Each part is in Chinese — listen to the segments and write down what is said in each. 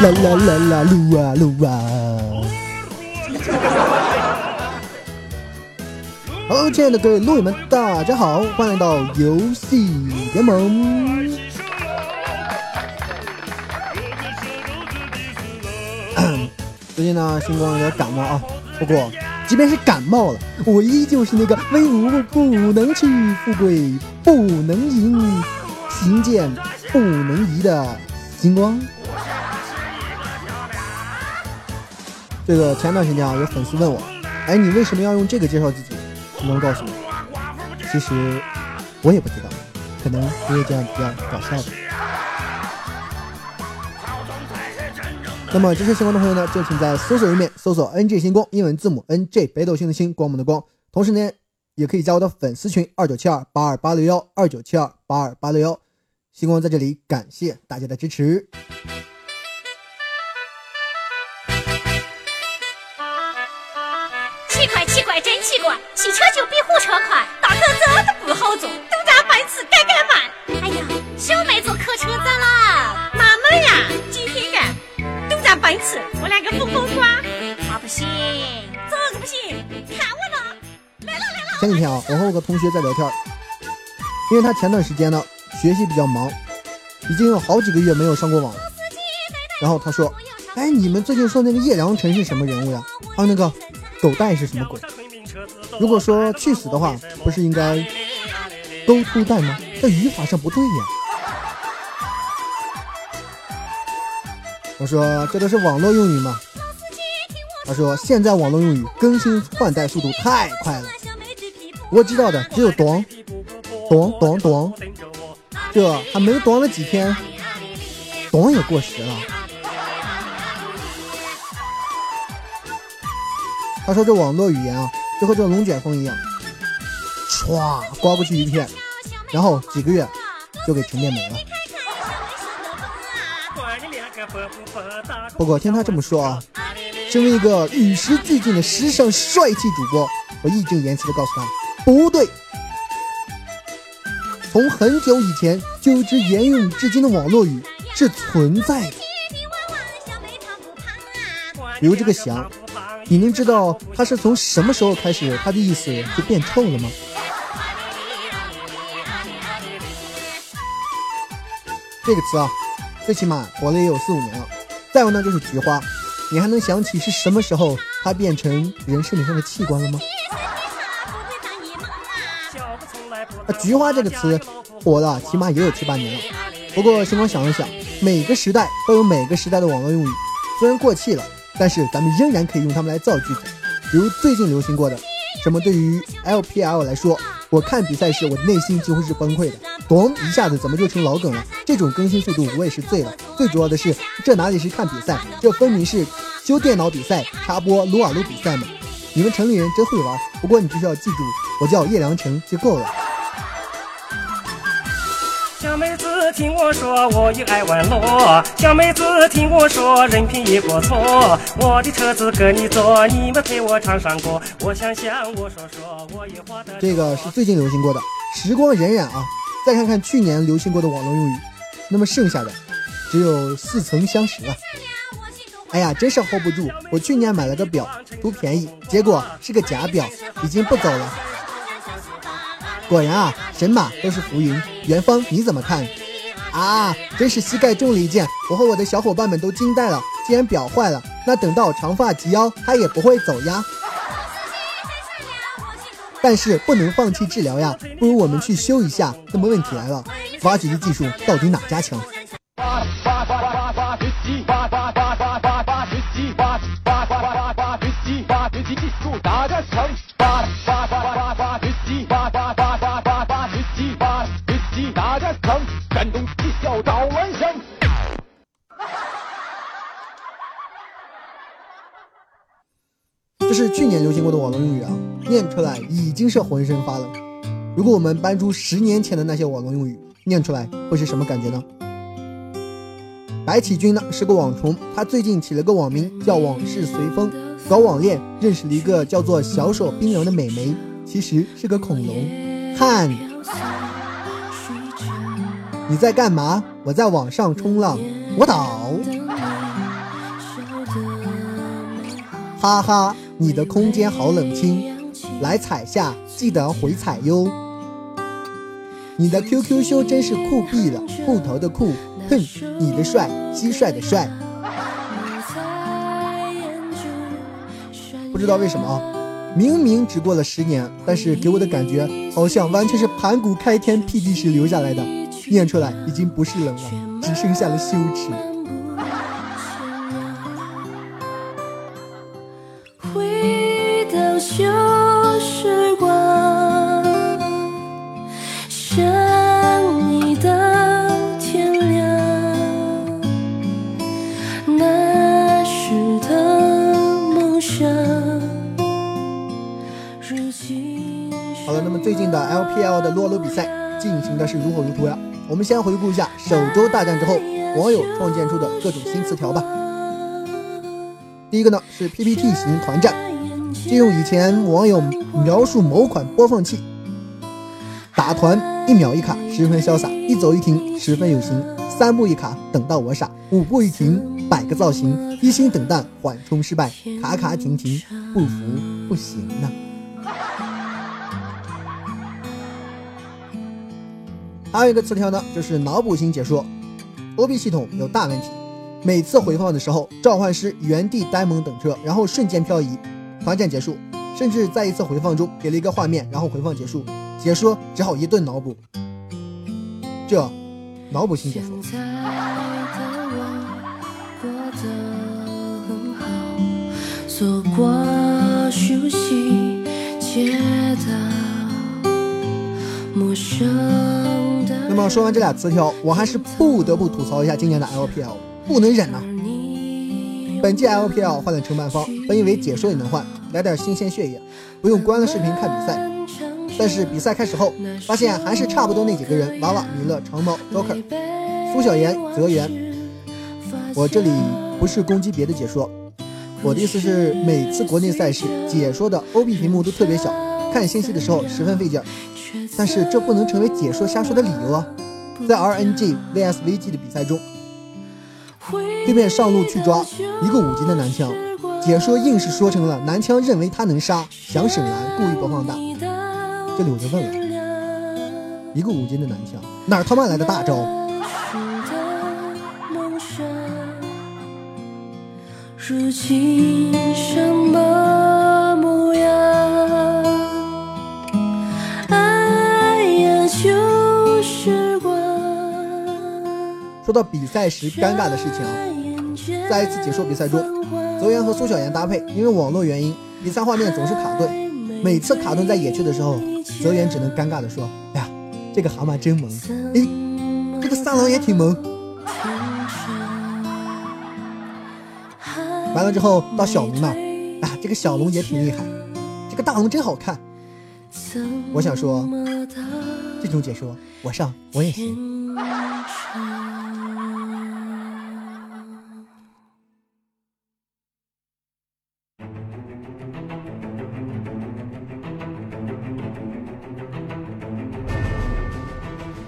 啦啦啦啦撸啊撸啊！好，亲爱的各位路友们，大家好，欢迎来到游戏联盟。最近呢，星光有点感冒啊，不过即便是感冒了，我依旧是那个威武不能屈、富贵不能淫、行健不能移的星光。这个前段时间啊，有粉丝问我，哎，你为什么要用这个介绍自己？星光告诉我，其实我也不知道，可能因为这样比较搞笑的。那么支持星光的朋友呢，就请在搜索页面搜索 “NG 星光”，英文字母 “NG”，北斗星的星，光芒的光。同时呢，也可以加我的粉丝群二九七二八二八六幺二九七二八二八六幺。星光在这里感谢大家的支持。奇怪汽车就比火车快，大车子都不好坐，都在奔驰改改慢。哎呀，小妹坐客车咋啦？纳闷呀，今天干？都在奔驰，我两个不好管。啊不行，这个不行，看我了，来了来了。前几天啊，我和我个同学在聊天，因为他前段时间呢学习比较忙，已经有好几个月没有上过网了。然后他说：“哎，你们最近说那个叶良辰是什么人物呀？还有那个狗带是什么鬼？”如果说去死的话，不是应该勾出蛋吗？这语法上不对呀。我说这都是网络用语嘛。他说现在网络用语更新换代速度太快了。我知道的只有“咚咚咚咚”，这还没咚了几天，“咚”也过时了。他说这网络语言啊。就和这龙卷风一样，唰刮过去一片，然后几个月就给沉淀没了。不过听他这么说啊，身为一个与时俱进的时尚帅气主播，我义正言辞的告诉他，不对。从很久以前就一直沿用至今的网络语是存在的，比如这个翔。你能知道他是从什么时候开始，他的意思就变臭了吗？这个词啊，最起码活了也有四五年了。再有呢，就是菊花，你还能想起是什么时候它变成人身体上的器官了吗？啊，菊花这个词火了起码也有七八年了。不过星光想了想，每个时代都有每个时代的网络用语，虽然过气了。但是咱们仍然可以用它们来造句子，比如最近流行过的，什么对于 LPL 来说，我看比赛时我的内心几乎是崩溃的，咚一下子怎么就成老梗了？这种更新速度我也是醉了。最主要的是，这哪里是看比赛，这分明是修电脑比赛插播撸啊撸比赛嘛！你们城里人真会玩，不过你只需要记住，我叫叶良辰就够了。小妹子听我说，我也爱玩乐。小妹子听我说，人品也不错。我的车子跟你坐，你们陪我唱上歌。我想想，我说说，我也画的。这个是最近流行过的，时光荏苒啊。再看看去年流行过的网络用语，那么剩下的只有似曾相识了。哎呀，真是 hold 不住。我去年买了个表，图便宜，结果是个假表，已经不走了。果然啊，神马都是浮云。元芳，你怎么看？啊，真是膝盖中了一箭！我和我的小伙伴们都惊呆了。既然表坏了，那等到长发及腰，他也不会走呀。但是不能放弃治疗呀，不如我们去修一下。那么问题来了，挖掘机技术到底哪家强？是去年流行过的网络用语啊，念出来已经是浑身发冷。如果我们搬出十年前的那些网络用语，念出来会是什么感觉呢？白起君呢是个网虫，他最近起了个网名叫“往事随风”，搞网恋认识了一个叫做小手冰凉的美眉，其实是个恐龙。看，你在干嘛？我在网上冲浪。我倒。哈哈，你的空间好冷清，来踩下记得回踩哟。你的 QQ 修真是酷毙了，裤头的酷，哼，你的帅，蟋蟀的帅。不知道为什么啊，明明只过了十年，但是给我的感觉好像完全是盘古开天辟地时留下来的，念出来已经不是冷了，只剩下了羞耻。最近的 LPL 的撸啊撸比赛进行的是如火如荼呀。我们先回顾一下首周大战之后网友创建出的各种新词条吧。第一个呢是 PPT 型团战，借用以前网友描述某款播放器，打团一秒一卡，十分潇洒；一走一停，十分有型；三步一卡，等到我傻；五步一停，百个造型；一心等待，缓冲失败；卡卡停停，不服不行呢。还有一个词条呢，就是脑补型解说，OB 系统有大问题。每次回放的时候，召唤师原地呆萌等车，然后瞬间漂移，团战结束。甚至在一次回放中给了一个画面，然后回放结束，解说只好一顿脑补。这脑补型解说。现在的我过，熟悉街道，陌生那么说完这俩词条，我还是不得不吐槽一下今年的 LPL，不能忍呐、本届 LPL 换了承办方，本以为解说也能换，来点新鲜血液，不用关了视频看比赛。但是比赛开始后，发现还是差不多那几个人：娃娃、米勒、长毛、Joker、苏小妍、泽源。我这里不是攻击别的解说，我的意思是每次国内赛事解说的 OB 屏幕都特别小，看信息的时候十分费劲儿。但是这不能成为解说瞎说的理由啊！在 RNG vs VG 的比赛中，对面上路去抓一个五级的男枪，解说硬是说成了男枪认为他能杀，想省蓝，故意不放大。这里我就问了，一个五级的男枪哪儿他妈来的大招？如今什么到比赛时尴尬的事情啊，在一次解说比赛中，泽源和苏小妍搭配，因为网络原因，比赛画面总是卡顿。每次卡顿在野区的时候，泽源只能尴尬地说：“哎呀，这个蛤蟆真萌，诶，这个三郎也挺萌。”完了之后到小龙那儿，啊，这个小龙也挺厉害，这个大龙真好看。我想说，这种解说我上我也行。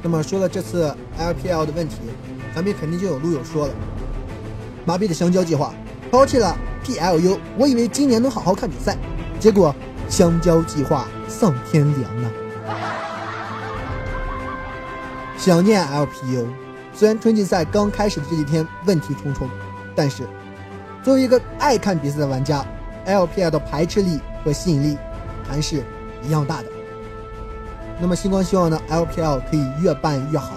那么说了这次 LPL 的问题，咱们肯定就有路友说了，麻痹的香蕉计划抛弃了 PLU，我以为今年能好好看比赛，结果香蕉计划丧天良啊！想念 LPU，虽然春季赛刚开始的这几天问题重重，但是作为一个爱看比赛的玩家，LPL 的排斥力和吸引力还是一样大的。那么星光希望呢，LPL 可以越办越好。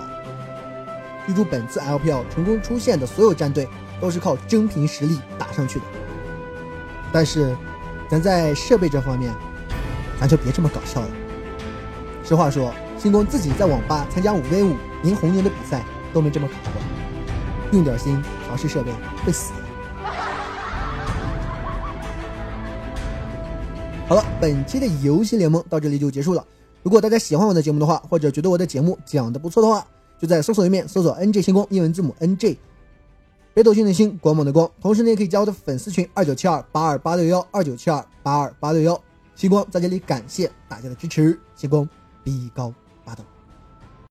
记住，本次 LPL 成功出现的所有战队都是靠真凭实力打上去的。但是，咱在设备这方面，咱就别这么搞笑了。实话说，星光自己在网吧参加五 v 五赢红牛的比赛都没这么卡过。用点心调试设备会死。好了，本期的游戏联盟到这里就结束了。如果大家喜欢我的节目的话，或者觉得我的节目讲的不错的话，就在搜索页面搜索 “NJ 星光”英文字母 “NJ”，北斗星的星，光芒的光。同时呢，也可以加我的粉丝群二九七二八二八六幺二九七二八二八六幺。星光在这里感谢大家的支持，星光比高。